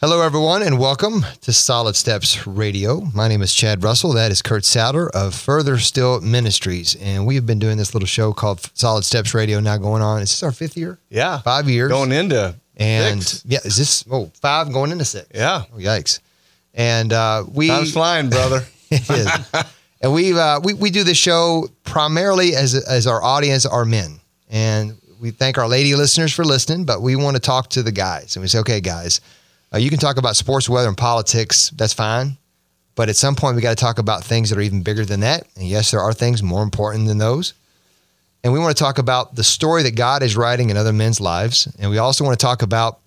Hello, everyone, and welcome to Solid Steps Radio. My name is Chad Russell. That is Kurt Souter of Further Still Ministries. And we have been doing this little show called Solid Steps Radio now going on. Is this our fifth year? Yeah. Five years. Going into and six. yeah, is this, oh, five going into six? Yeah. Oh, yikes. And uh, we. Time's flying, brother. it is. and we uh, we we do this show primarily as as our audience are men, and we thank our lady listeners for listening. But we want to talk to the guys, and we say, okay, guys, uh, you can talk about sports, weather, and politics. That's fine. But at some point, we got to talk about things that are even bigger than that. And yes, there are things more important than those. And we want to talk about the story that God is writing in other men's lives. And we also want to talk about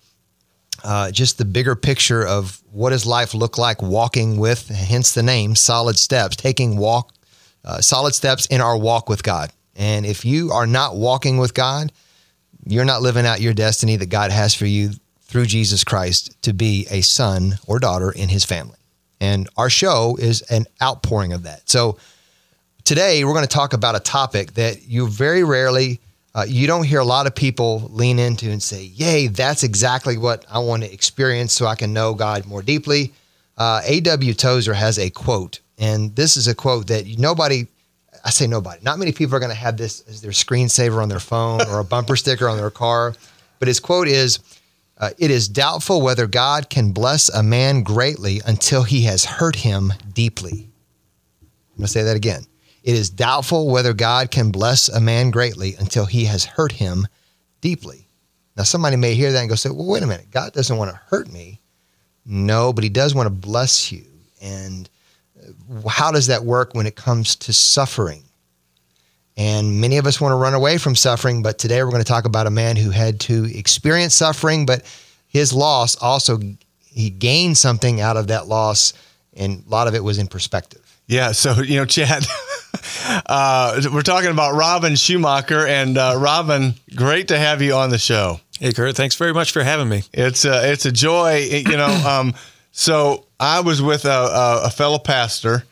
uh, just the bigger picture of what does life look like walking with, hence the name, solid steps, taking walk, uh, solid steps in our walk with God. And if you are not walking with God, you're not living out your destiny that God has for you through Jesus Christ to be a son or daughter in his family. And our show is an outpouring of that. So today we're going to talk about a topic that you very rarely uh, you don't hear a lot of people lean into and say, Yay, that's exactly what I want to experience so I can know God more deeply. Uh, A.W. Tozer has a quote, and this is a quote that nobody, I say nobody, not many people are going to have this as their screensaver on their phone or a bumper sticker on their car. But his quote is, uh, It is doubtful whether God can bless a man greatly until he has hurt him deeply. I'm going to say that again. It is doubtful whether God can bless a man greatly until he has hurt him deeply. Now, somebody may hear that and go, say, well, wait a minute. God doesn't want to hurt me. No, but he does want to bless you. And uh, how does that work when it comes to suffering? And many of us want to run away from suffering, but today we're going to talk about a man who had to experience suffering, but his loss also, he gained something out of that loss, and a lot of it was in perspective. Yeah. So, you know, Chad, uh, we're talking about Robin Schumacher. And uh, Robin, great to have you on the show. Hey, Kurt, thanks very much for having me. It's a, it's a joy. You know, um, so I was with a, a, a fellow pastor.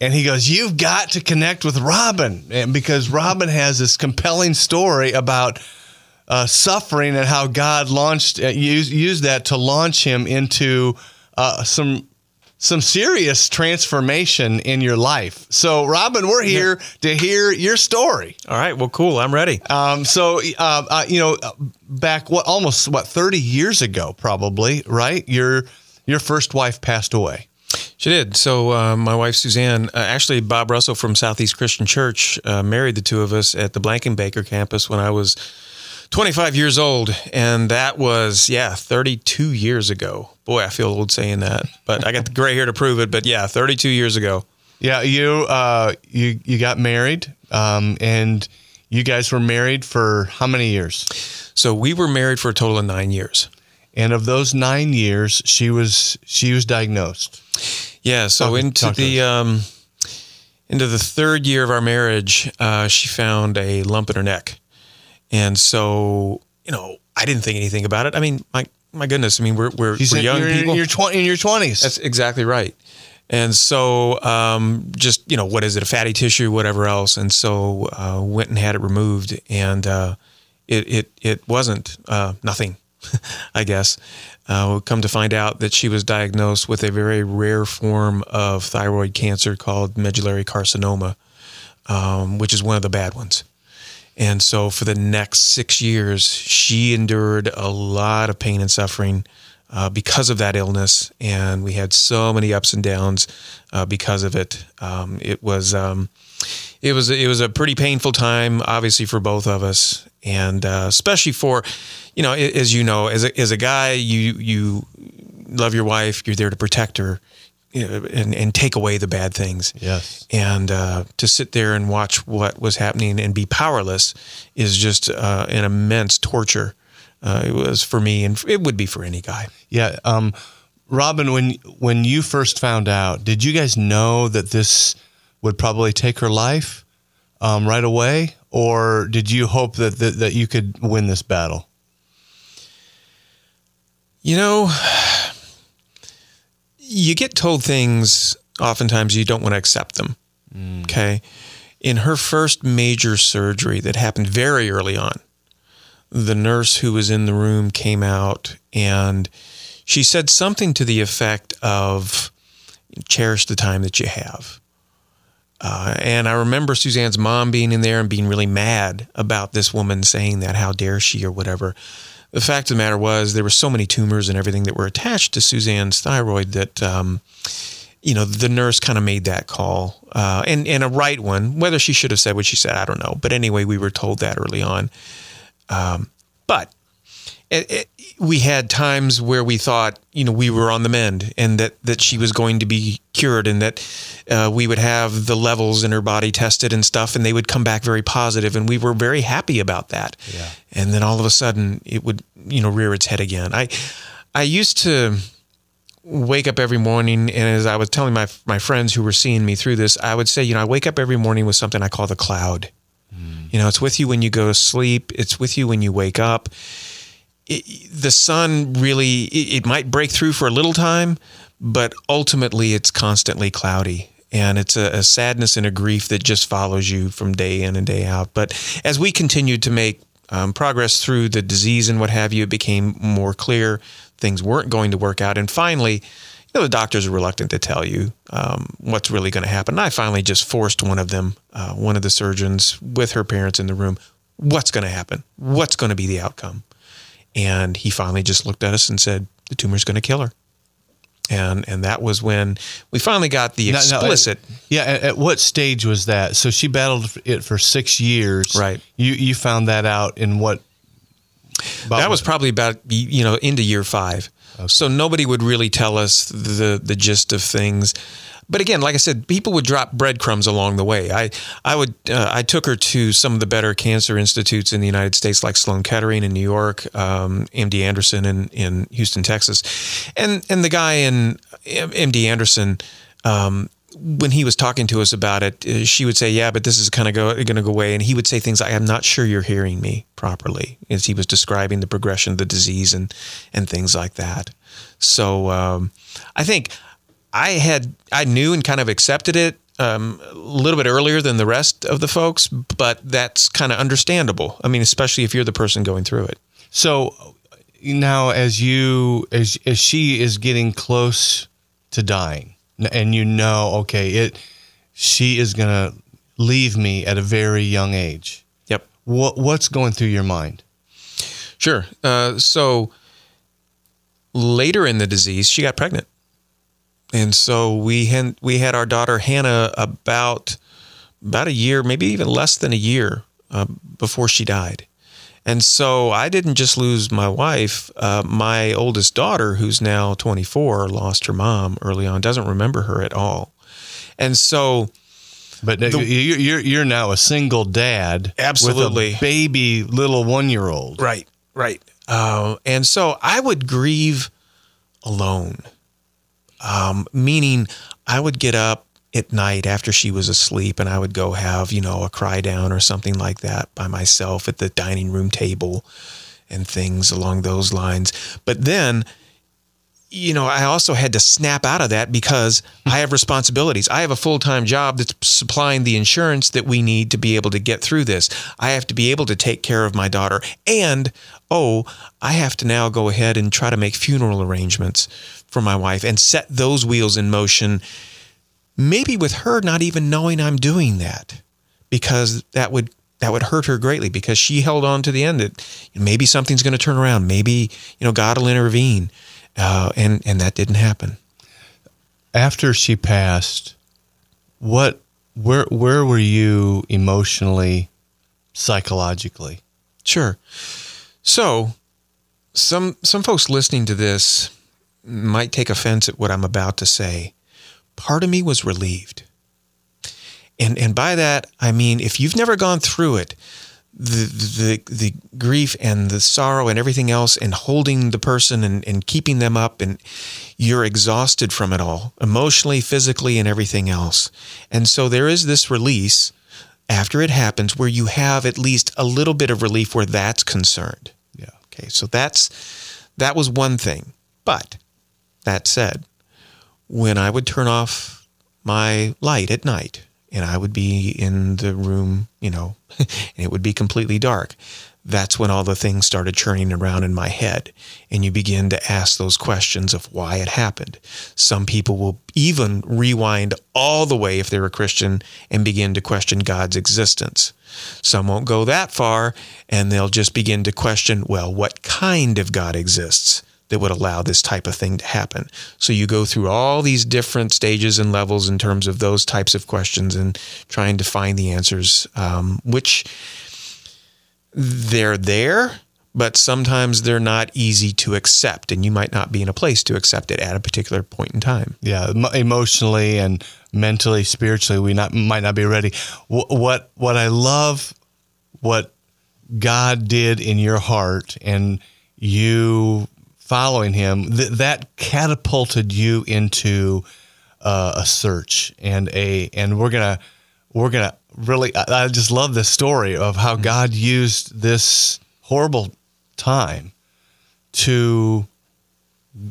And he goes, You've got to connect with Robin. And because Robin has this compelling story about uh, suffering and how God launched, uh, used, used that to launch him into uh, some some serious transformation in your life. So, Robin, we're here to hear your story. All right. Well, cool. I'm ready. Um, so, uh, uh, you know, back what almost what 30 years ago, probably, right? Your your first wife passed away. She did. So, uh, my wife Suzanne, uh, actually, Bob Russell from Southeast Christian Church, uh, married the two of us at the Blankenbaker campus when I was 25 years old, and that was yeah, 32 years ago. Boy, I feel old saying that, but I got the gray hair to prove it. But yeah, 32 years ago. Yeah, you uh, you you got married, um, and you guys were married for how many years? So we were married for a total of nine years. And of those nine years, she was she was diagnosed. Yeah. So Talk- into talk the um, into the third year of our marriage, uh, she found a lump in her neck, and so you know I didn't think anything about it. I mean, my my goodness. I mean, we're we're, we're young you're people. in your twenty in your twenties. That's exactly right. And so, um, just you know, what is it? A fatty tissue, whatever else. And so, uh, went and had it removed, and uh, it it it wasn't uh, nothing. I guess. Uh, come to find out that she was diagnosed with a very rare form of thyroid cancer called medullary carcinoma, um, which is one of the bad ones. And so, for the next six years, she endured a lot of pain and suffering uh, because of that illness. And we had so many ups and downs uh, because of it. Um, it was. Um, it was it was a pretty painful time, obviously for both of us, and uh, especially for, you know, as you know, as a, as a guy, you you love your wife, you're there to protect her, you know, and and take away the bad things. Yes. And uh, to sit there and watch what was happening and be powerless is just uh, an immense torture. Uh, it was for me, and it would be for any guy. Yeah. Um, Robin, when when you first found out, did you guys know that this would probably take her life um, right away, or did you hope that, that that you could win this battle? You know, you get told things oftentimes you don't want to accept them. Okay. In her first major surgery that happened very early on, the nurse who was in the room came out and she said something to the effect of cherish the time that you have. Uh, and I remember Suzanne's mom being in there and being really mad about this woman saying that. How dare she, or whatever. The fact of the matter was, there were so many tumors and everything that were attached to Suzanne's thyroid that, um, you know, the nurse kind of made that call, uh, and and a right one. Whether she should have said what she said, I don't know. But anyway, we were told that early on. Um, but it, it, we had times where we thought, you know, we were on the mend and that, that she was going to be cured and that uh, we would have the levels in her body tested and stuff and they would come back very positive and we were very happy about that. Yeah. And then all of a sudden it would, you know, rear its head again. I, I used to wake up every morning and as I was telling my, my friends who were seeing me through this, I would say, you know, I wake up every morning with something I call the cloud. Mm. You know, it's with you when you go to sleep. It's with you when you wake up it, the sun really it, it might break through for a little time, but ultimately it's constantly cloudy and it's a, a, sadness and a grief that just follows you from day in and day out. But as we continued to make um, progress through the disease and what have you, it became more clear things weren't going to work out. And finally, you know, the doctors are reluctant to tell you um, what's really going to happen. And I finally just forced one of them, uh, one of the surgeons, with her parents in the room, what's going to happen? What's going to be the outcome? And he finally just looked at us and said, the tumor's going to kill her. And, and that was when we finally got the explicit. at, yeah. At, at, what stage was that? So she battled it for six years. Right. You, you found that out in what? That was probably about, you know, into year five. Okay. So nobody would really tell us the, the gist of things but again, like I said, people would drop breadcrumbs along the way. I I would uh, I took her to some of the better cancer institutes in the United States, like Sloan Kettering in New York, um, MD Anderson in in Houston, Texas, and and the guy in MD Anderson. Um, when he was talking to us about it, uh, she would say, "Yeah, but this is kind of going to go away," and he would say things like, "I'm not sure you're hearing me properly," as he was describing the progression of the disease and and things like that. So um, I think I had I knew and kind of accepted it um, a little bit earlier than the rest of the folks, but that's kind of understandable. I mean, especially if you're the person going through it. So now, as you as as she is getting close to dying, and you know, okay, it she is gonna leave me at a very young age. Yep. What what's going through your mind? Sure. Uh, so later in the disease, she got pregnant and so we had we had our daughter Hannah about about a year, maybe even less than a year uh, before she died. And so I didn't just lose my wife. Uh, my oldest daughter, who's now 24, lost her mom early on, doesn't remember her at all. And so. But the, you're, you're now a single dad. Absolutely. With a baby little one year old. Right, right. Uh, and so I would grieve alone um, meaning I would get up at night after she was asleep and I would go have, you know, a cry down or something like that by myself at the dining room table and things along those lines. But then, you know, I also had to snap out of that because hmm. I have responsibilities. I have a full time job that's supplying the insurance that we need to be able to get through this. I have to be able to take care of my daughter. And, oh, I have to now go ahead and try to make funeral arrangements for my wife and set those wheels in motion, maybe with her not even knowing I'm doing that, because that would that would hurt her greatly because she held on to the end that maybe something's going to turn around, maybe you know God will intervene, uh, and and that didn't happen. After she passed, what where where were you emotionally, psychologically? Sure. So, some some folks listening to this might take offense at what I'm about to say, part of me was relieved. And and by that I mean if you've never gone through it, the the the grief and the sorrow and everything else and holding the person and, and keeping them up and you're exhausted from it all, emotionally, physically, and everything else. And so there is this release after it happens where you have at least a little bit of relief where that's concerned. Yeah. Okay. So that's that was one thing. But that said, when I would turn off my light at night and I would be in the room, you know, and it would be completely dark, that's when all the things started churning around in my head. And you begin to ask those questions of why it happened. Some people will even rewind all the way, if they're a Christian, and begin to question God's existence. Some won't go that far, and they'll just begin to question, well, what kind of God exists? That would allow this type of thing to happen. So you go through all these different stages and levels in terms of those types of questions and trying to find the answers, um, which they're there, but sometimes they're not easy to accept, and you might not be in a place to accept it at a particular point in time. Yeah, emotionally and mentally, spiritually, we not might not be ready. What what I love, what God did in your heart, and you following Him, th- that catapulted you into uh, a search and a, and we're gonna we're gonna really, I, I just love this story of how mm-hmm. God used this horrible time to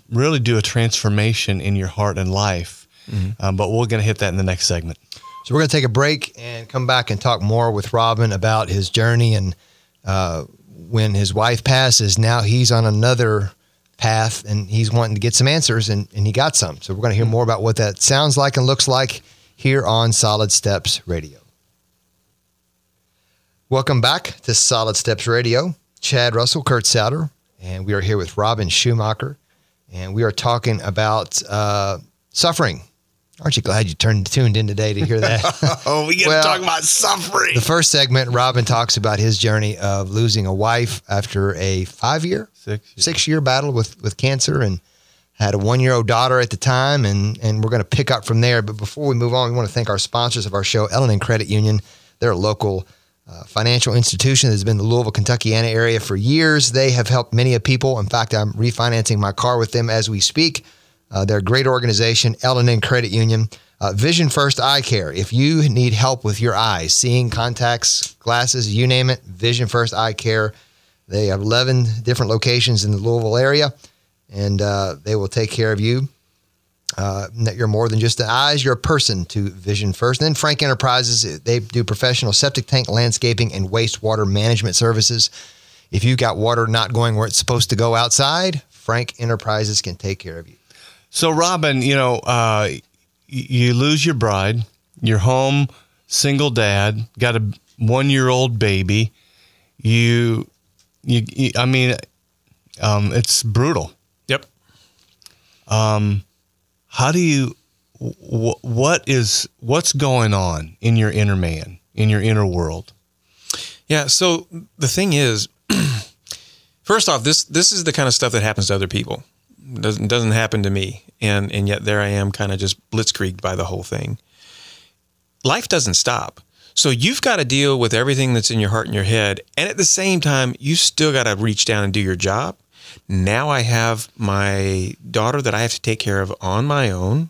really do a transformation in your heart and life. Mm-hmm. Um, but we're going to hit that in the next segment. So we're going to take a break and come back and talk more with Robin about his journey and uh, when his wife passes. Now he's on another path and he's wanting to get some answers and, and he got some. So we're going to hear mm-hmm. more about what that sounds like and looks like here on Solid Steps Radio. Welcome back to Solid Steps Radio. Chad Russell, Kurt Souter, and we are here with Robin Schumacher, and we are talking about uh, suffering. Aren't you glad you turned tuned in today to hear that? oh, we get well, to talk about suffering. The first segment, Robin talks about his journey of losing a wife after a five year, six, six year battle with with cancer, and had a one year old daughter at the time, and and we're going to pick up from there. But before we move on, we want to thank our sponsors of our show, L&N Credit Union. They're a local uh, financial institution that's been in the Louisville, Kentuckiana area for years. They have helped many of people. In fact, I'm refinancing my car with them as we speak. Uh, they're a great organization, L&N Credit Union. Uh, Vision First Eye Care. If you need help with your eyes, seeing contacts, glasses, you name it, Vision First Eye Care. They have 11 different locations in the Louisville area, and uh, they will take care of you uh, you're more than just the eyes, you're a person to Vision First. And then Frank Enterprises, they do professional septic tank landscaping and wastewater management services. If you've got water not going where it's supposed to go outside, Frank Enterprises can take care of you. So, Robin, you know, uh, you lose your bride, you're home, single dad, got a one year old baby. You, you, you I mean, um, it's brutal. Yep. Um, how do you what is what's going on in your inner man in your inner world yeah so the thing is first off this this is the kind of stuff that happens to other people doesn't doesn't happen to me. And and yet there i am kind of just blitzkrieged by the whole thing. Life doesn't stop. So you've got to deal with everything that's in your heart and your head. And at the same time you still got to reach down and do your job. Now I have my daughter that I have to take care of on my own,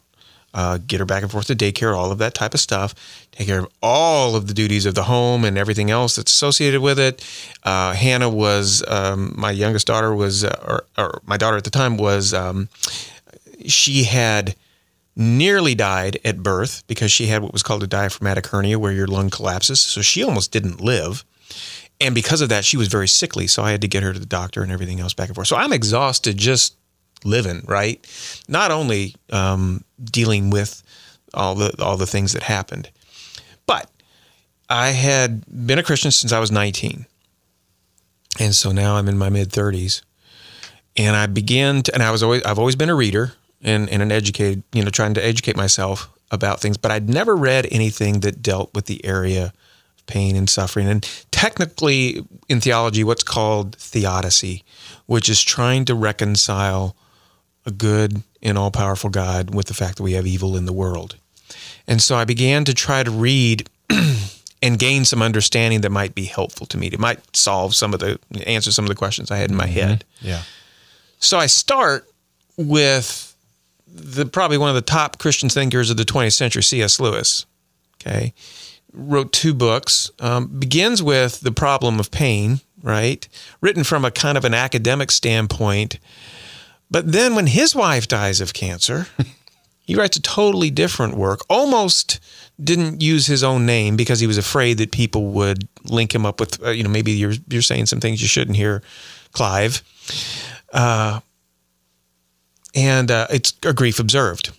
uh, get her back and forth to daycare, all of that type of stuff, take care of all of the duties of the home and everything else that's associated with it. Uh, Hannah was, um, my youngest daughter was, uh, or, or, my daughter at the time was, um, she had nearly died at birth because she had what was called a diaphragmatic hernia where your lung collapses. So she almost didn't live and because of that, she was very sickly. So I had to get her to the doctor and everything else back and forth. So I'm exhausted just living, right? Not only um, dealing with all the all the things that happened, but I had been a Christian since I was 19, and so now I'm in my mid 30s, and I began to, and I was always I've always been a reader and, and an educated, you know, trying to educate myself about things, but I'd never read anything that dealt with the area of pain and suffering. And technically, in theology, what's called theodicy, which is trying to reconcile a good and all powerful God with the fact that we have evil in the world. And so I began to try to read and gain some understanding that might be helpful to me. It might solve some of the answer some of the questions I had in my mm-hmm. head. Yeah. So I start with the probably one of the top Christian thinkers of the 20th century, C.S. Lewis. Okay wrote two books. Um, begins with the problem of pain, right? Written from a kind of an academic standpoint. But then when his wife dies of cancer, He writes a totally different work, almost didn't use his own name because he was afraid that people would link him up with, uh, you know, maybe you're, you're saying some things you shouldn't hear, Clive. Uh, and uh, it's a grief observed.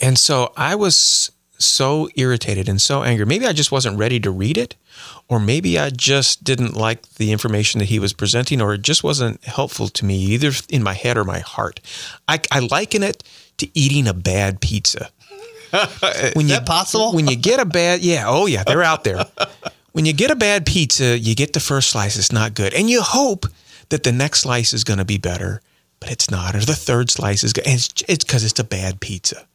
And so I was so irritated and so angry. Maybe I just wasn't ready to read it, or maybe I just didn't like the information that he was presenting, or it just wasn't helpful to me, either in my head or my heart. I, I liken it to eating a bad pizza. when Is you, possible? When you get a bad, yeah, oh yeah, they're out there. when you get a bad pizza, you get the first slice, it's not good, and you hope that the next slice is going to be better, but it's not, or the third slice is good. And it's because it's, it's a bad pizza.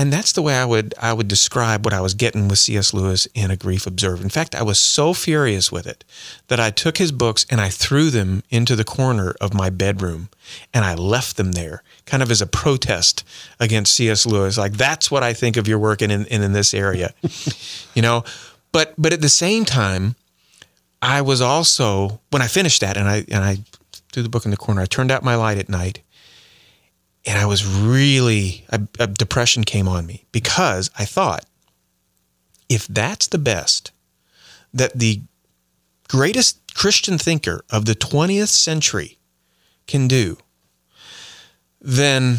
And that's the way I would I would describe what I was getting with C.S. Lewis in A Grief Observed. In fact, I was so furious with it that I took his books and I threw them into the corner of my bedroom and I left them there, kind of as a protest against C.S. Lewis. Like that's what I think of your work in in, in this area, you know. But but at the same time, I was also when I finished that and I and I threw the book in the corner. I turned out my light at night and I was really, a, a depression came on me because I thought, if that's the best that the greatest Christian thinker of the 20th century can do, then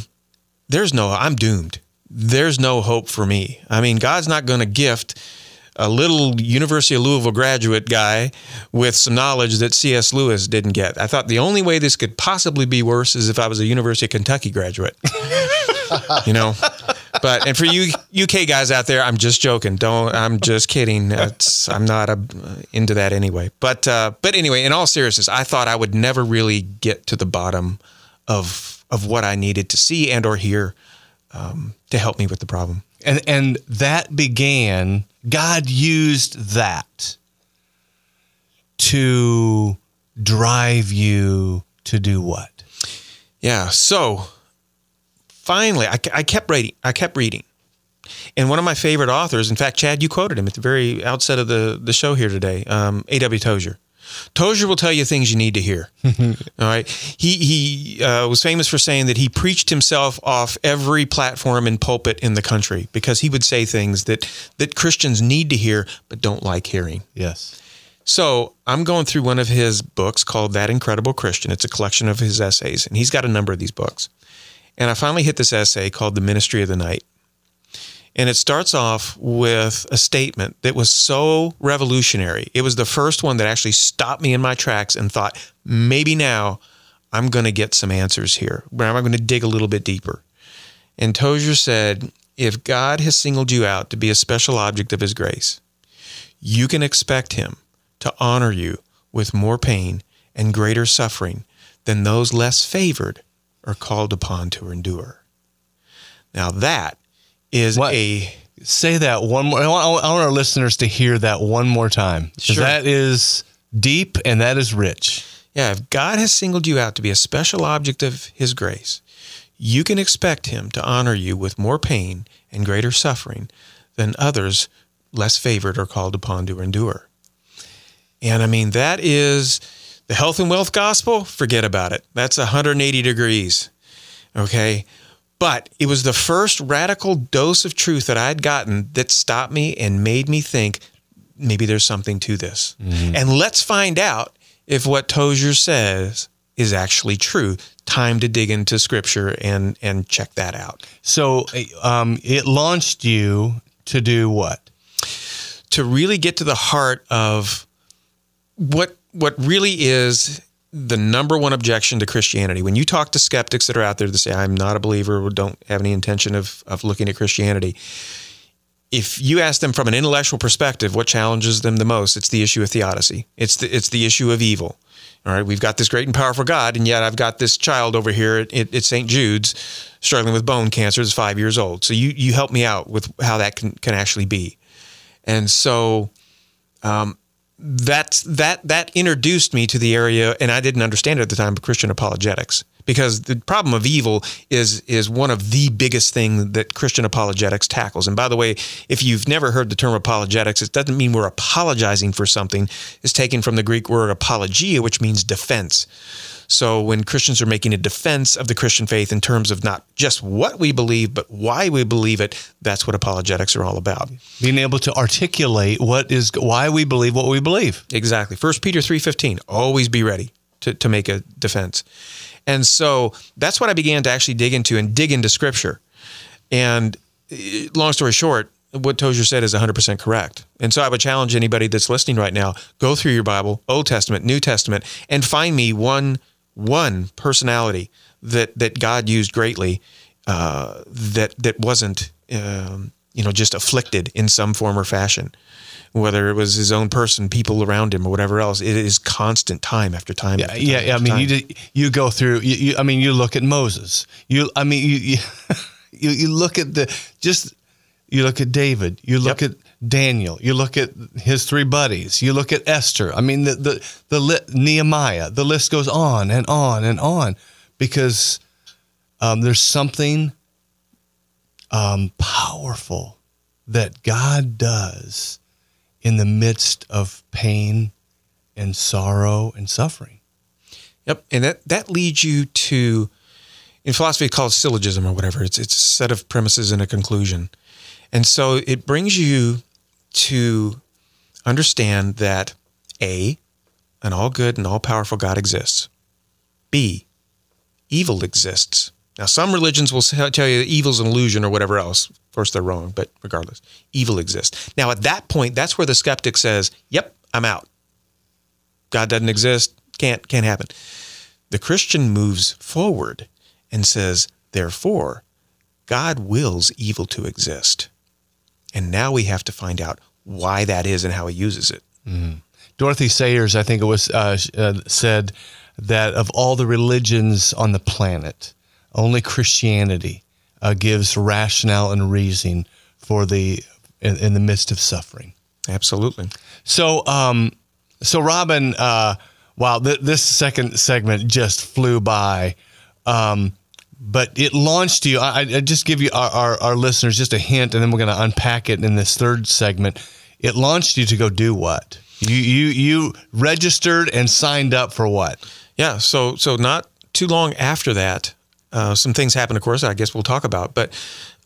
there's no, I'm doomed. There's no hope for me. I mean, God's not going to gift a little University of Louisville graduate guy with some knowledge that C.S. Lewis didn't get. I thought the only way this could possibly be worse is if I was a University of Kentucky graduate. you know, but and for you UK guys out there, I'm just joking. Don't. I'm just kidding. It's, I'm not a, into that anyway. But uh, but anyway, in all seriousness, I thought I would never really get to the bottom of of what I needed to see and or hear um, to help me with the problem. And and that began God used that to drive you to do what? Yeah. So finally, I, I kept reading. I kept reading. And one of my favorite authors, in fact, Chad, you quoted him at the very outset of the, the show here today, um, A.W. Tozer. Tozer will tell you things you need to hear. All right. He he uh, was famous for saying that he preached himself off every platform and pulpit in the country because he would say things that that Christians need to hear but don't like hearing. Yes. So I'm going through one of his books called That Incredible Christian. It's a collection of his essays, and he's got a number of these books. And I finally hit this essay called The Ministry of the Night. And it starts off with a statement that was so revolutionary. It was the first one that actually stopped me in my tracks and thought, maybe now I'm going to get some answers here. But I'm going to dig a little bit deeper. And Tozer said, if God has singled you out to be a special object of his grace, you can expect him to honor you with more pain and greater suffering than those less favored are called upon to endure. Now that is what? a say that one more. I want, our listeners to hear that one more time. Sure. That is deep and that is rich. Yeah, if God has singled you out to be a special object of His grace, you can expect Him to honor you with more pain and greater suffering than others less favored are called upon to endure. And I mean, that is the health and wealth gospel. Forget about it. That's 180 degrees. Okay. But it was the first radical dose of truth that I'd gotten that stopped me and made me think maybe there's something to this. Mm-hmm. And let's find out if what Tozer says is actually true. Time to dig into scripture and and check that out. So um, it launched you to do what? To really get to the heart of what what really is the number one objection to Christianity. When you talk to skeptics that are out there that say, I'm not a believer or don't have any intention of, of looking at Christianity, if you ask them from an intellectual perspective what challenges them the most, it's the issue of theodicy. It's the, it's the issue of evil. All right, we've got this great and powerful God, and yet I've got this child over here at, at St. Jude's struggling with bone cancer. Is five years old. So you you help me out with how that can can actually be. And so, um, that's that that introduced me to the area, and I didn't understand it at the time, but Christian apologetics. because the problem of evil is is one of the biggest thing that Christian apologetics tackles. And by the way, if you've never heard the term apologetics, it doesn't mean we're apologizing for something. It's taken from the Greek word apologia, which means defense. So when Christians are making a defense of the Christian faith in terms of not just what we believe, but why we believe it, that's what apologetics are all about. Being able to articulate what is why we believe what we believe. Exactly. First Peter 3:15, always be ready to, to make a defense. And so that's what I began to actually dig into and dig into scripture. And eh, long story short, what Tozer said is 100% correct. And so I would challenge anybody that's listening right now, go through your Bible, Old Testament, New Testament, and find me one one personality that that God used greatly uh, that that wasn't um, you know just afflicted in some form or fashion, whether it was his own person, people around him, or whatever else. It is constant, time after time. Yeah, after time yeah. I mean, time. you did- you go through. You, you, I mean, you look at Moses. You, I mean, you you, you, you look at the just. You look at David. You look Yep. at Daniel. You look at his three buddies. You look at Esther. I mean, the the the li- Nehemiah. The list goes on and on and on, because um, there's something um, powerful that God does in the midst of pain and sorrow and suffering. Yep, and that that leads you to, in philosophy, it's called syllogism or whatever. It's it's a set of premises and a conclusion, and so it brings you to understand that a, an all good and all powerful God exists. B, evil exists. Now, some religions will tell you evil's an illusion or whatever else. Of course, they're wrong, but regardless, evil exists. Now, at that point, that's where the skeptic says, "Yep, I'm out. God doesn't exist. Can't can't happen." The Christian moves forward and says, "Therefore, God wills evil to exist." And now we have to find out why that is and how he uses it. Dorothy Sayers, I think it was, uh, uh, said that of all the religions on the planet, only Christianity uh, gives rationale and reason for the in, in the midst of suffering. Absolutely. So, um, so Robin, uh, wow, th- this second segment just flew by. Um, but it launched you. I, I just give you our, our, our listeners just a hint, and then we're going to unpack it in this third segment. It launched you to go do what? You you you registered and signed up for what? Yeah. So so not too long after that, uh, some things happened. Of course, I guess we'll talk about. But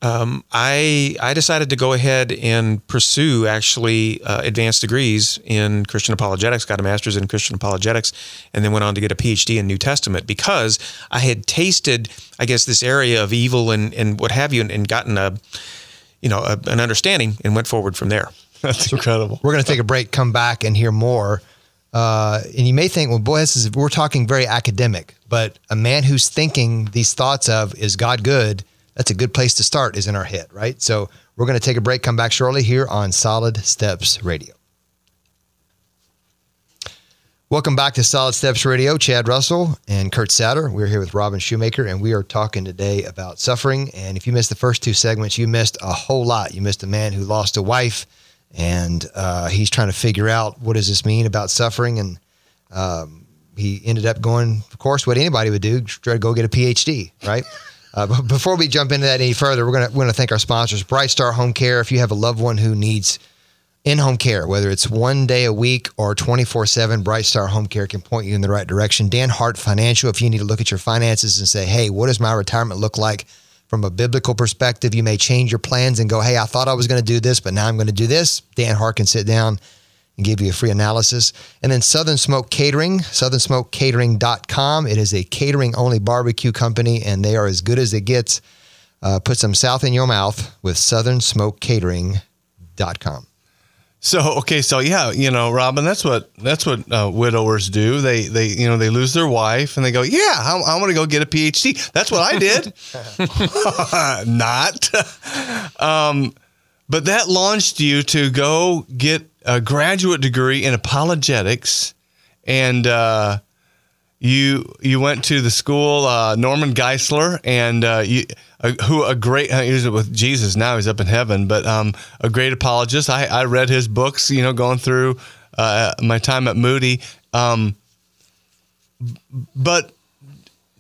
um, I I decided to go ahead and pursue actually uh, advanced degrees in Christian apologetics. Got a master's in Christian apologetics, and then went on to get a PhD in New Testament because I had tasted, I guess, this area of evil and and what have you, and, and gotten a you know a, an understanding and went forward from there. That's incredible. We're going to take a break, come back, and hear more. Uh, and you may think, well, boy, this is we're talking very academic, but a man who's thinking these thoughts of is God good? That's a good place to start. Is in our head, right? So we're going to take a break, come back shortly here on Solid Steps Radio. Welcome back to Solid Steps Radio. Chad Russell and Kurt Souter. We're here with Robin Schumacher, and we are talking today about suffering. And if you missed the first two segments, you missed a whole lot. You missed a man who lost a wife, and uh, he's trying to figure out what does this mean about suffering. And um, he ended up going, of course, what anybody would do, try to go get a PhD, right? Uh, but before we jump into that any further, we're gonna we're gonna thank our sponsors, Bright Star Home Care. If you have a loved one who needs in-home care, whether it's one day a week or 24/7, Bright Star Home Care can point you in the right direction. Dan Hart Financial, if you need to look at your finances and say, "Hey, what does my retirement look like from a biblical perspective?" You may change your plans and go, "Hey, I thought I was going to do this, but now I'm going to do this." Dan Hart can sit down and give you a free analysis. And then Southern Smoke Catering, southernsmokecatering.com. It is a catering only barbecue company, and they are as good as it gets. Uh, put some south in your mouth with southernsmokecatering.com. So okay, so yeah, you know, Robin, that's what that's what uh, widowers do. They they you know they lose their wife and they go, yeah, I, I want to go get a PhD. That's what I did. Not, um, but that launched you to go get a graduate degree in apologetics, and uh, you you went to the school uh, Norman Geisler and uh, you uh, who a great uh, he's with Jesus now he's up in heaven but um, a great apologist. I, I read his books you know going through uh, my time at Moody. Um, but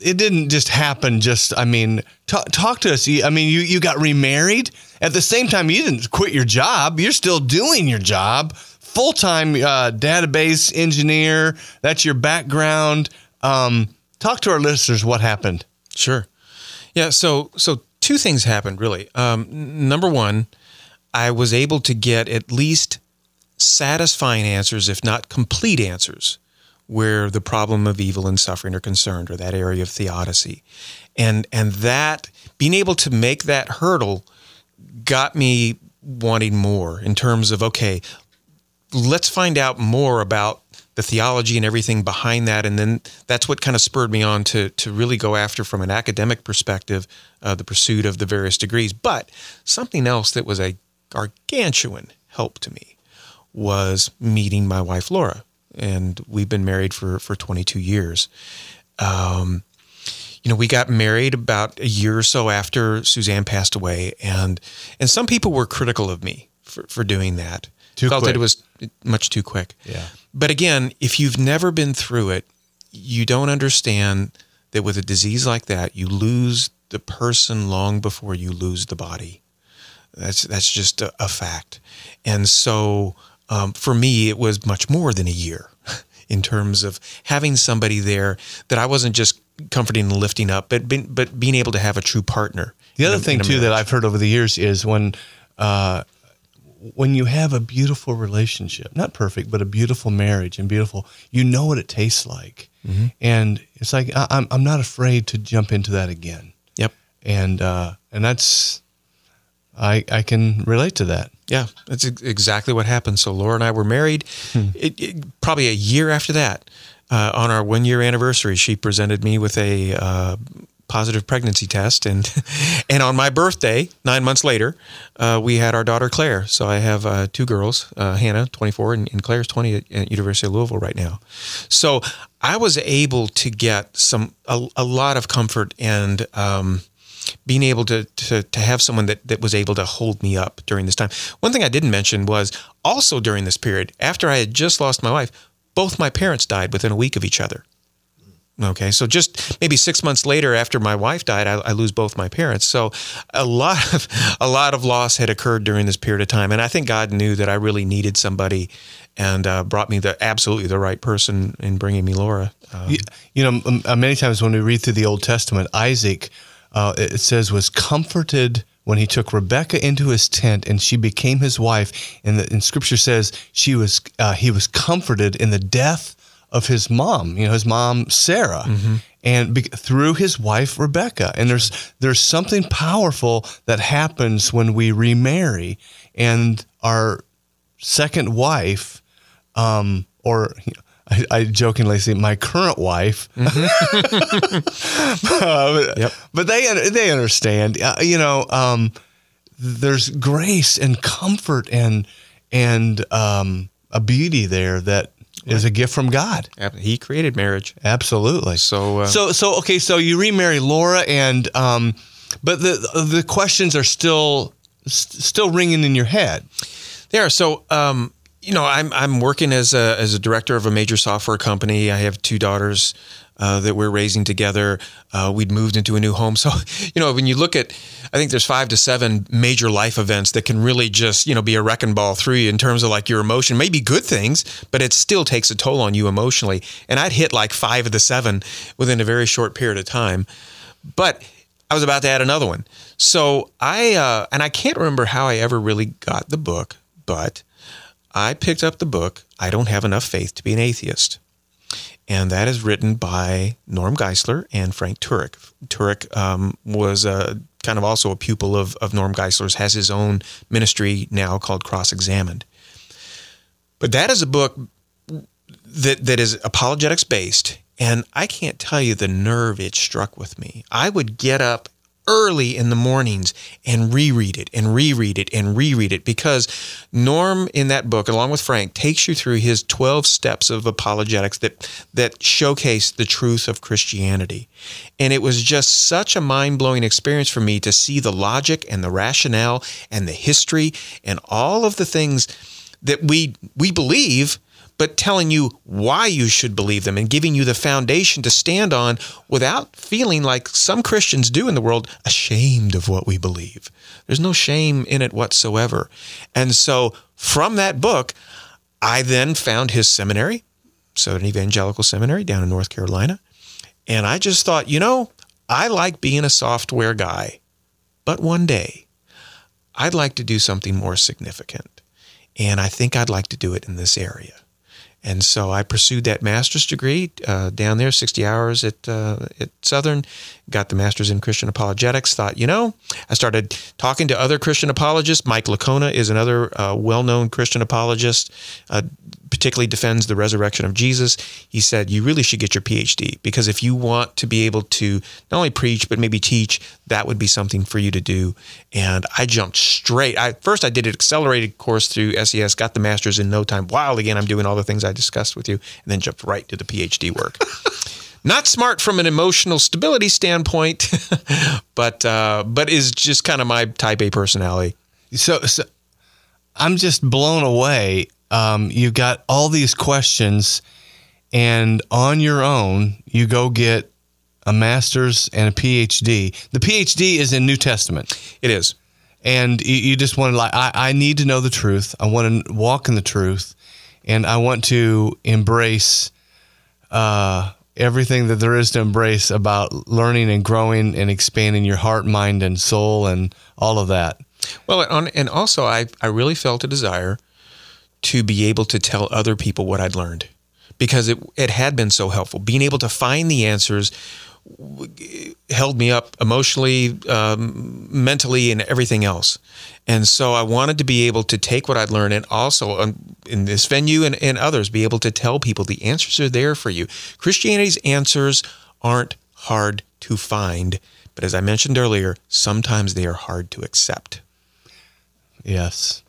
it didn't just happen. Just I mean, talk, talk to us. I mean, you you got remarried at the same time. You didn't quit your job. You're still doing your job full time uh, database engineer. That's your background. Um, talk to our listeners. What happened? Sure. Yeah. So so two things happened really. Um, number one, I was able to get at least satisfying answers, if not complete answers, where the problem of evil and suffering are concerned, or that area of theodicy, and and that being able to make that hurdle got me wanting more in terms of okay, let's find out more about the theology and everything behind that, and then that's what kind of spurred me on to to really go after from an academic perspective uh, the pursuit of the various degrees. But something else that was a gargantuan help to me was meeting my wife Laura, and we've been married for for 22 years. Um, you know, we got married about a year or so after Suzanne passed away, and and some people were critical of me for, for doing that. Too Felt quick. that it was much too quick. Yeah. But again, if you've never been through it, you don't understand that with a disease like that, you lose the person long before you lose the body. That's that's just a, a fact. And so um, for me, it was much more than a year in terms of having somebody there that I wasn't just comforting and lifting up, but being, but being able to have a true partner. The other a- thing too that. I've heard over the years is when uh, when you have a beautiful relationship, not perfect, but a beautiful marriage and beautiful, you know what it tastes like, Mm-hmm. and it's like I, I'm I'm not afraid to jump into that again, Yep. and uh, and that's I I can relate to that. Yeah, that's ex- exactly what happened. So Laura and I were married. It, it- probably a year after that, uh, on our one year anniversary, she presented me with a uh, positive pregnancy test, and and on my birthday, nine months later, uh, we had our daughter Claire. So I have uh, two girls, uh, Hannah, twenty four, and, and Claire's twenty at, at University of Louisville right now. So I was able to get some a, a lot of comfort and. Um, being able to, to to have someone that that was able to hold me up during this time. One thing I didn't mention was also during this period, after I had just lost my wife, both my parents died within a week of each other. Okay, so just maybe six months later, after my wife died, I, I lose both my parents. So a lot of a lot of loss had occurred during this period of time, and I think God knew that I really needed somebody, and uh, brought me the absolutely the right person in bringing me Laura. Um, You, you know, many times when we read through the Old Testament, Isaac, uh, it says, was comforted when he took Rebekah into his tent and she became his wife. And, the, and Scripture says she was uh, he was comforted in the death of his mom. You know, his mom Sarah, and be, through his wife Rebecca, And there's there's something powerful that happens when we remarry, and our second wife, um, or you know, I, I jokingly say my current wife. Uh, Yep. But they they understand. Uh, you know, um, there's grace and comfort and and um, a beauty there that is a gift from God. he created marriage. Absolutely. So, uh, so so okay. So you remarry Laura, and um, but the the questions are still st- still ringing in your head. There. So, um, you know, I'm I'm working as a as a director of a major software company. I have two daughters uh, that we're raising together. Uh, we'd moved into a new home, so you know, when you look at, I think there's five to seven major life events that can really just you know be a wrecking ball through you in terms of like your emotion. Maybe good things, but it still takes a toll on you emotionally. And I'd hit like five of the seven within a very short period of time. But I was about to add another one. So I uh, and I can't remember how I ever really got the book, but I picked up the book. I don't have enough faith to be an atheist, and that is written by Norm Geisler and Frank Turek. Turek um, was a kind of also a pupil of of Norm Geisler's. Has his own ministry now called Cross Examined. But that is a book that that is apologetics based and I can't tell you the nerve it struck with me. I would get up early in the mornings and reread it and reread it and reread it because Norm in that book along with Frank takes you through his 12 steps of apologetics that that showcase the truth of Christianity. And it was just such a mind-blowing experience for me to see the logic and the rationale and the history and all of the things that we we believe but telling you why you should believe them and giving you the foundation to stand on without feeling like some Christians do in the world, ashamed of what we believe. There's no shame in it whatsoever. And so from that book, I then found his seminary, Southern Evangelical Seminary down in North Carolina. And I just thought, you know, I like being a software guy, but one day I'd like to do something more significant. And I think I'd like to do it in this area. And so I pursued that master's degree uh, down there, 60 hours at, uh, at Southern, got the master's in Christian apologetics. Thought, you know, I started talking to other Christian apologists. Mike Licona is another uh, well known Christian apologist, uh, particularly defends the resurrection of Jesus. He said, you really should get your PhD because if you want to be able to not only preach, but maybe teach, that would be something for you to do. And I jumped straight. I, first, I did an accelerated course through SES, got the master's in no time. While again, I'm doing all the things I discussed with you, and then jumped right to the PhD work. Not smart from an emotional stability standpoint, but uh, but is just kind of my type A personality. So, so I'm just blown away. Um, you've got all these questions, and on your own, you go get a master's and a PhD. The PhD is in New Testament. It is. and you, you just want to like I, I need to know the truth i want to walk in the truth and i want to embrace uh, everything that there is to embrace about learning and growing and expanding your heart mind and soul and all of that Well, and also I, I really felt a desire to be able to tell other people what I'd learned because it, it had been so helpful. Being able to find the answers held me up emotionally, um, mentally, and everything else. And so I wanted to be able to take what I'd learned and also um, in this venue and, and others be able to tell people the answers are there for you. Christianity's answers aren't hard to find, but as I mentioned earlier, sometimes they are hard to accept. yes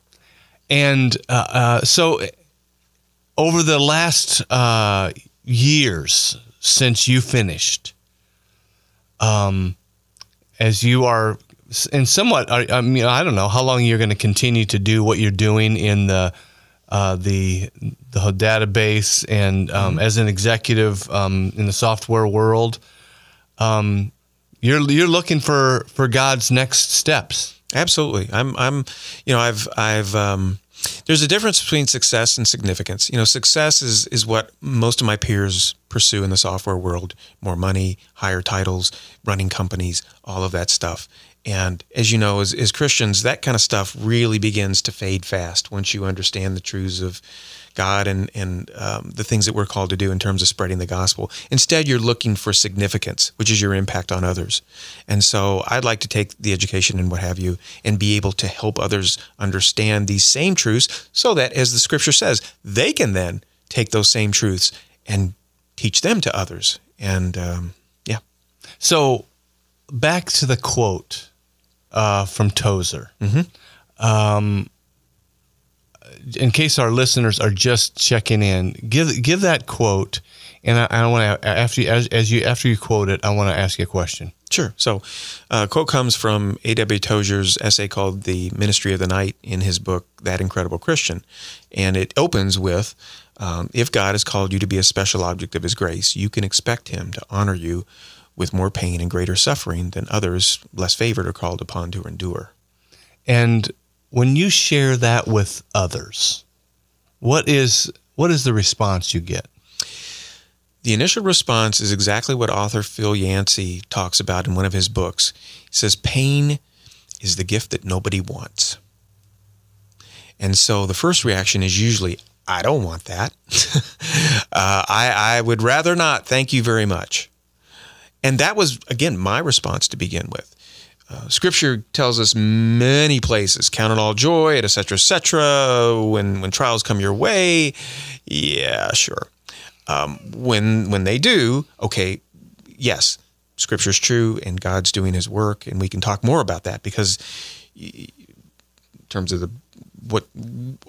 and uh, uh, so over the last uh, years since you finished um, as you are and somewhat I I mean I don't know how long you're going to continue to do what you're doing in the uh, the the database and um, as an executive um, in the software world um, you're you're looking for for God's next steps Absolutely. I'm I'm you know, I've I've um there's a difference between success and significance. You know, success is is what most of my peers pursue in the software world. More money, higher titles, running companies, all of that stuff. And as you know, as, as Christians, that kind of stuff really begins to fade fast once you understand the truths of God and and um, the things that we're called to do in terms of spreading the gospel. Instead, you're looking for significance, which is your impact on others. And so, I'd like to take the education and what have you, and be able to help others understand these same truths, so that, as the Scripture says, they can then take those same truths and teach them to others. And um, yeah, So back to the quote uh, from Tozer. Um, in case our listeners are just checking in, give give that quote, and I, I want to after you, as, as you after you quote it, I want to ask you a question. Sure. So, uh, a quote comes from A.W. Tozer's essay called The Ministry of the Night in his book, That Incredible Christian. And it opens with um, If God has called you to be a special object of his grace, you can expect him to honor you with more pain and greater suffering than others less favored are called upon to endure. And when you share that with others, what is what is the response you get? The initial response is exactly what author Phil Yancey talks about in one of his books. He says, Pain is the gift that nobody wants. And so the first reaction is usually, I don't want that. uh, I, I would rather not. Thank you very much. And that was, again, my response to begin with. Uh, scripture tells us many places, count it all joy, et cetera, et cetera, when, when trials come your way. Yeah, sure. Um, when when they do, okay, yes, Scripture's true, and God's doing His work, and we can talk more about that because, in terms of the what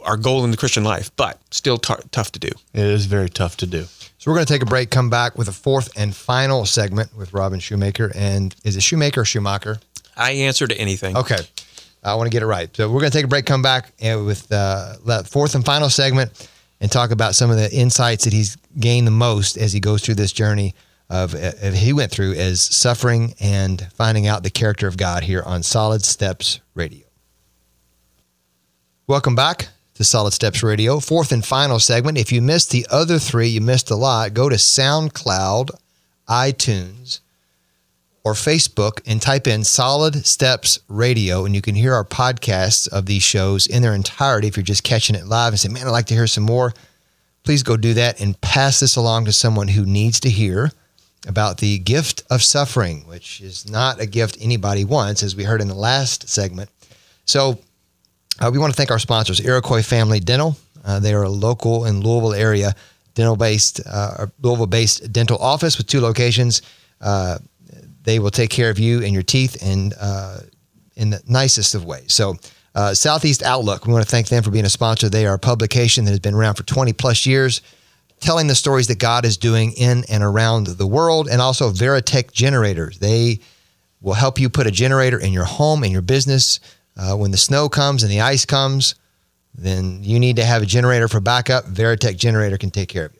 our goal in the Christian life, but still t- tough to do. It is very tough to do. So we're going to take a break, come back with a fourth and final segment with Robin Shoemaker. And is it Shoemaker or Schumacher? I answer to anything. Okay. I want to get it right. So we're going to take a break, come back and with uh, the fourth and final segment. and talk about some of the insights that he's gained the most as he goes through this journey of, eh, of he went through as suffering and finding out the character of God here on Solid Steps Radio. Welcome back to Solid Steps Radio, fourth and final segment. If you missed the other three, you missed a lot. Go to SoundCloud, iTunes, or Facebook and type in Solid Steps Radio, and you can hear our podcasts of these shows in their entirety. If you're just catching it live and say, man, I'd like to hear some more, please go do that and pass this along to someone who needs to hear about the gift of suffering, which is not a gift anybody wants, as we heard in the last segment. So, uh, we want to thank our sponsors, Iroquois Family Dental. Uh, they are a local in Louisville area dental based, uh, Louisville based dental office with two locations. They will take care of you and your teeth and uh, in the nicest of ways. So, uh, Southeast Outlook, we want to thank them for being a sponsor. They are a publication that has been around for 20 plus years, telling the stories that God is doing in and around the world, and also Veritech generators. They will help you put a generator in your home, in your business. Uh, when the snow comes and the ice comes, then you need to have a generator for backup. Veritech generator can take care of you.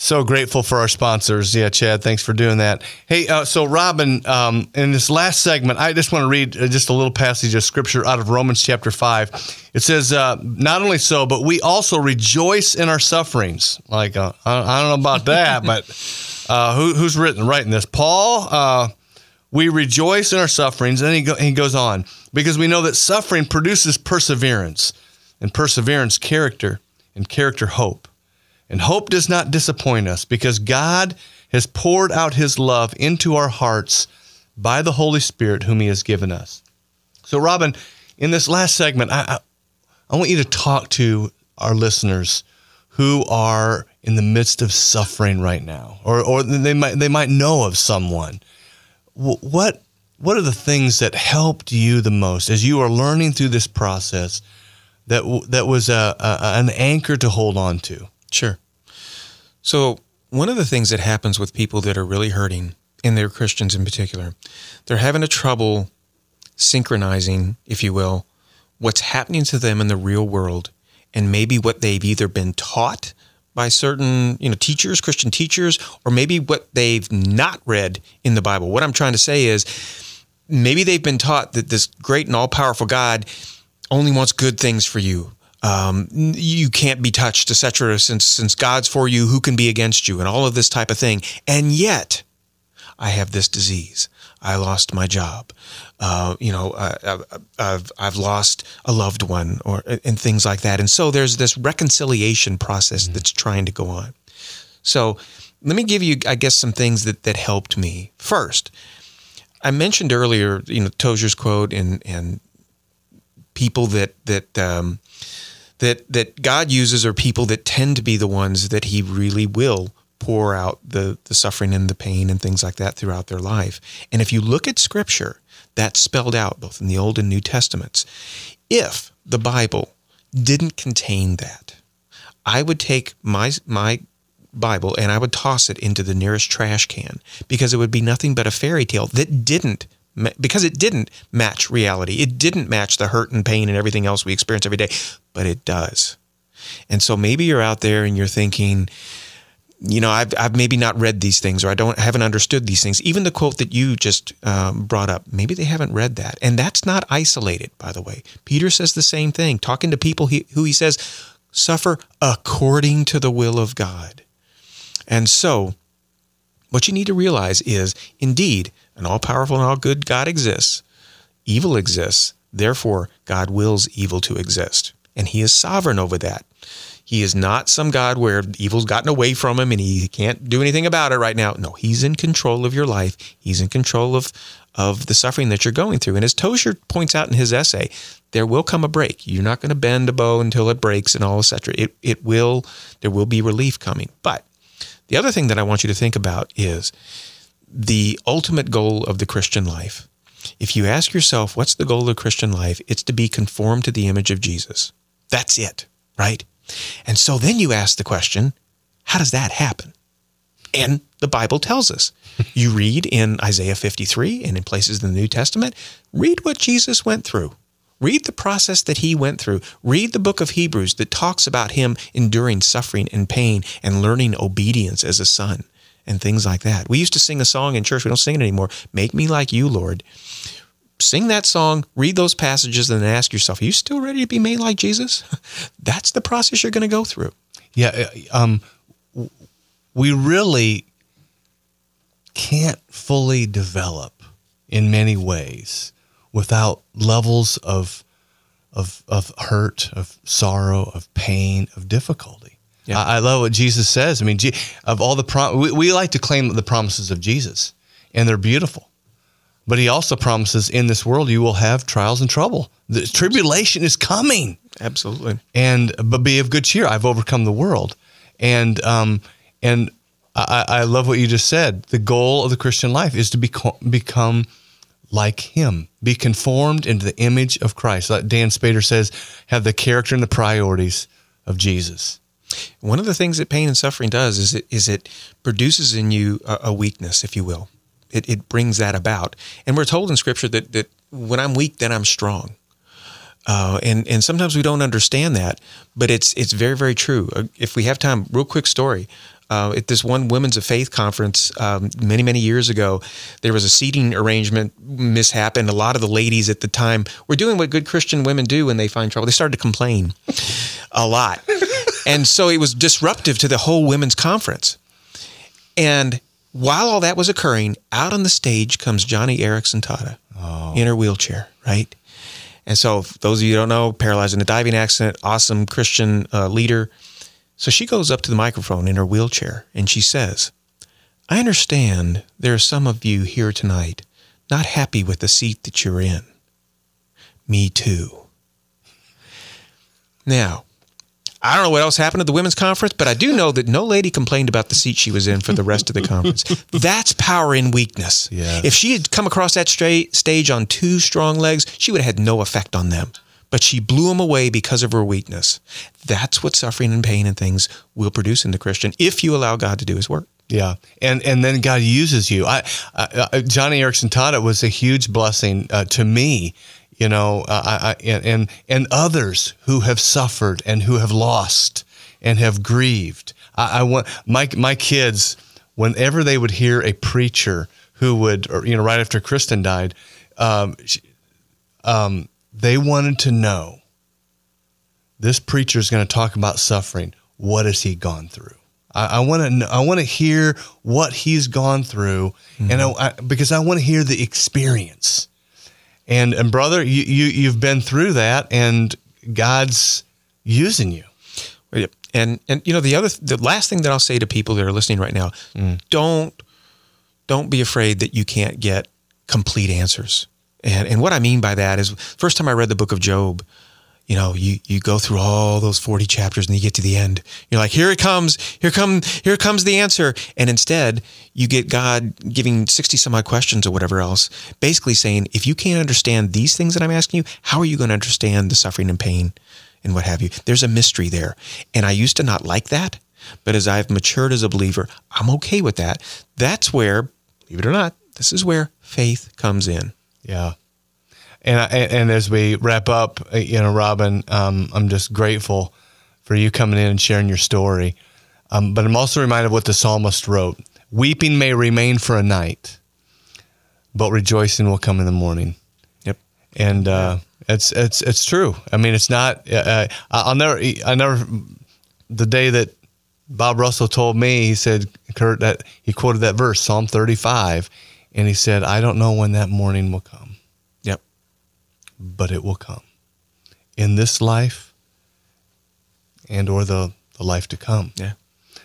So grateful for our sponsors. Yeah, Chad, thanks for doing that. Hey, uh, so Robin, um, in this last segment, I just want to read uh, just a little passage of scripture out of Romans chapter 5. It says, uh, Not only so, but we also rejoice in our sufferings. Like, uh, I, don't know about that, but uh, who, who's written, writing this? Paul, uh, we rejoice in our sufferings. And he, go, he goes on, because we know that suffering produces perseverance, and perseverance, character, and character, hope. And hope does not disappoint us because God has poured out his love into our hearts by the Holy Spirit, whom he has given us. So, Robin, in this last segment, I, I, I want you to talk to our listeners who are in the midst of suffering right now, or, or they might they might know of someone. What what are the things that helped you the most as you are learning through this process that that was a, a an anchor to hold on to? Sure. So, one of the things that happens with people that are really hurting, and they're Christians in particular, they're having a trouble synchronizing, if you will, what's happening to them in the real world and maybe what they've either been taught by certain, you know, teachers, Christian teachers, or maybe what they've not read in the Bible. What I'm trying to say is maybe they've been taught that this great and all powerful God only wants good things for you um, you can't be touched, etc. Since since God's for you, who can be against you, and all of this type of thing. And yet, I have this disease. I lost my job. Uh, you know, uh, I've I've lost a loved one, or and things like that. And so there's this reconciliation process mm-hmm. that's trying to go on. So let me give you, I guess, some things that that helped me. First, I mentioned earlier, you know, Tozer's quote and and people that that um, that that God uses are people that tend to be the ones that He really will pour out the the suffering and the pain and things like that throughout their life. And if you look at Scripture, that's spelled out both in the Old and New Testaments. If the Bible didn't contain that, I would take my my Bible and I would toss it into the nearest trash can because it would be nothing but a fairy tale that didn't because it didn't match reality. It didn't match the hurt and pain and everything else we experience every day, but it does. And so maybe you're out there and you're thinking, you know, I've, I've maybe not read these things or I don't haven't understood these things. Even the quote that you just um, brought up, maybe they haven't read that. And that's not isolated, by the way. Peter says the same thing, talking to people he, who he says suffer according to the will of God. And so, what you need to realize is indeed, an all powerful and all good God exists, evil exists. Therefore, God wills evil to exist. And he is sovereign over that. He is not some God where evil's gotten away from him and he can't do anything about it right now. No, he's in control of your life. He's in control of, of the suffering that you're going through. And as Tozer points out in his essay, there will come a break. You're not going to bend a bow until it breaks and all, etc. It, it will, there will be relief coming. But the other thing that I want you to think about is the ultimate goal of the Christian life. If you ask yourself, what's the goal of the Christian life? It's to be conformed to the image of Jesus. That's it, right? And so then you ask the question, how does that happen? And the Bible tells us. You read in Isaiah 53 and in places in the New Testament, read what Jesus went through. Read the process that he went through. Read the book of Hebrews that talks about him enduring suffering and pain and learning obedience as a son and things like that. We used to sing a song in church. We don't sing it anymore. Make me like you, Lord. Sing that song, read those passages, and then ask yourself, are you still ready to be made like Jesus? That's the process you're going to go through. Yeah, uh, um, we really can't fully develop in many ways without levels of of of hurt, of sorrow, of pain, of difficulty. Yeah. I, I love what Jesus says. I mean, Je- of all the prom- we, we like to claim the promises of Jesus, and they're beautiful. But he also promises in this world you will have trials and trouble. The tribulation is coming Absolutely. and but be of good cheer. I've overcome the world, and um, and I, I love what you just said. The goal of the Christian life is to become become like Him, be conformed into the image of Christ. Like Dan Spader says, have the character and the priorities of Jesus. One of the things that pain and suffering does is it is it produces in you a, a weakness, if you will. It, it brings that about, and we're told in Scripture that that when I'm weak, then I'm strong. Uh, and and sometimes we don't understand that, but it's it's very very true. Uh, If we have time, real quick story. Uh, at this one Women's of Faith conference um, many many years ago, there was a seating arrangement mishap, and a lot of the ladies at the time were doing what good Christian women do when they find trouble. They started to complain a lot, and so it was disruptive to the whole women's conference. And while all that was occurring, out on the stage comes Joni Eareckson Tada in her wheelchair, right? And so, those of you don't know, paralyzed in a diving accident, awesome Christian uh, leader. So she goes up to the microphone in her wheelchair and she says, I understand there are some of you here tonight not happy with the seat that you're in. Me too. Now, I don't know what else happened at the women's conference, but I do know that no lady complained about the seat she was in for the rest of the conference. That's power in weakness. Yeah. If she had come across that straight stage on two strong legs, she would have had no effect on them. But she blew them away because of her weakness. That's what suffering and pain and things will produce in the Christian if you allow God to do his work. Yeah, and and then God uses you. I, I, I Joni Eareckson Tada was a huge blessing uh, to me. You know, I, I, and and others who have suffered and who have lost and have grieved. I, I want my my kids whenever they would hear a preacher who would, or, you know, right after Kristen died, um, she, um, they wanted to know this preacher is going to talk about suffering. What has he gone through? I want to. I want to hear what he's gone through, and I, I, because I want to hear the experience. And and brother, you, you you've been through that, and God's using you. And and you know the other the last thing that I'll say to people that are listening right now, mm. don't don't be afraid that you can't get complete answers. And and what I mean by that is first time I read the book of Job, you know, you you go through all those 40 chapters and you get to the end. You're like, here it comes, here come here comes the answer. And instead, you get God giving 60 some odd questions or whatever else, basically saying, if you can't understand these things that I'm asking you, how are you going to understand the suffering and pain and what have you? There's a mystery there. And I used to not like that, but as I've matured as a believer, I'm okay with that. That's where, believe it or not, this is where faith comes in. Yeah. And, I, and as we wrap up, uh, you know, Robin, um, I'm just grateful for you coming in and sharing your story. Um, but I'm also reminded of what the psalmist wrote Weeping may remain for a night, but rejoicing will come in the morning. Yep. And uh, it's, it's, it's true. I mean, it's not, uh, I'll never, I never, the day that Bob Russell told me, he said, Kurt, that he quoted that verse, Psalm 35, and he said, I don't know when that morning will come. But it will come in this life and or the, the life to come. Yeah.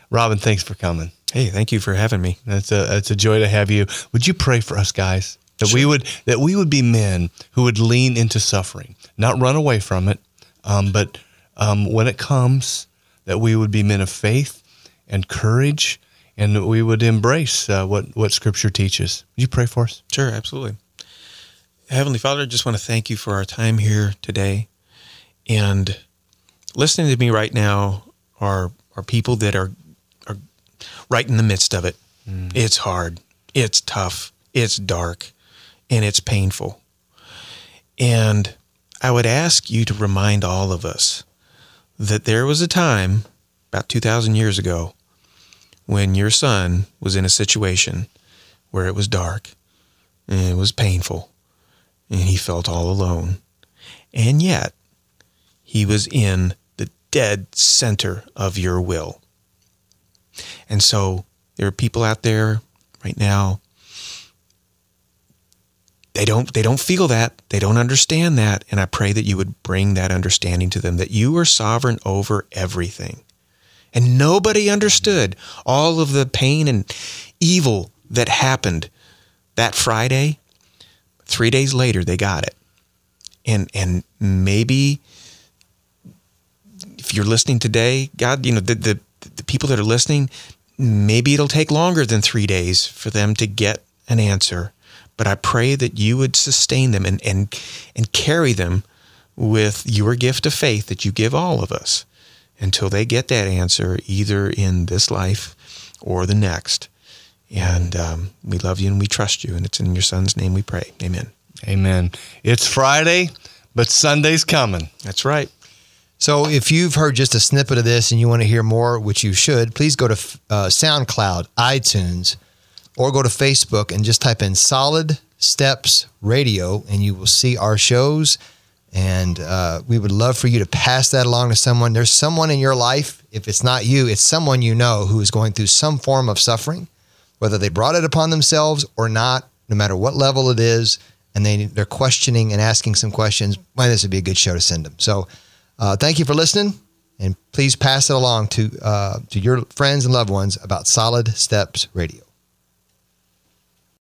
Robin, thanks for coming. Hey, thank you for having me. It's a it's a joy to have you. Would you pray for us guys? That we would that we would be men who would lean into suffering, not run away from it, um, but um, when it comes, that we would be men of faith and courage, and that we would embrace uh, what what Scripture teaches. Would you pray for us? Sure, absolutely. Heavenly Father, I just want to thank you for our time here today. And listening to me right now are are people that are are right in the midst of it. Mm. It's hard. It's tough. It's dark and it's painful. And I would ask you to remind all of us that there was a time about 2,000 years ago when your son was in a situation where it was dark and it was painful and he felt all alone. And yet, he was in the dead center of your will. And so, there are people out there right now they don't they don't feel that they don't understand that and i pray that you would bring that understanding to them that you are sovereign over everything and nobody understood all of the pain and evil that happened that friday three days later they got it and and maybe if you're listening today god you know the, the the people that are listening maybe it'll take longer than three days for them to get an answer but I pray that you would sustain them and, and, and carry them with your gift of faith that you give all of us until they get that answer either in this life or the next. And um, we love you and we trust you. And it's in your son's name we pray. Amen. Amen. It's Friday, but Sunday's coming. That's right. So if you've heard just a snippet of this and you want to hear more, which you should, please go to uh, SoundCloud, iTunes, or go to Facebook and just type in Solid Steps Radio, and you will see our shows. And uh, we would love for you to pass that along to someone. There's someone in your life, if it's not you, it's someone you know who is going through some form of suffering, whether they brought it upon themselves or not, no matter what level it is, and they, they're questioning and asking some questions. Well, this would be a good show to send them. So uh, thank you for listening, and please pass it along to, uh, to your friends and loved ones about Solid Steps Radio.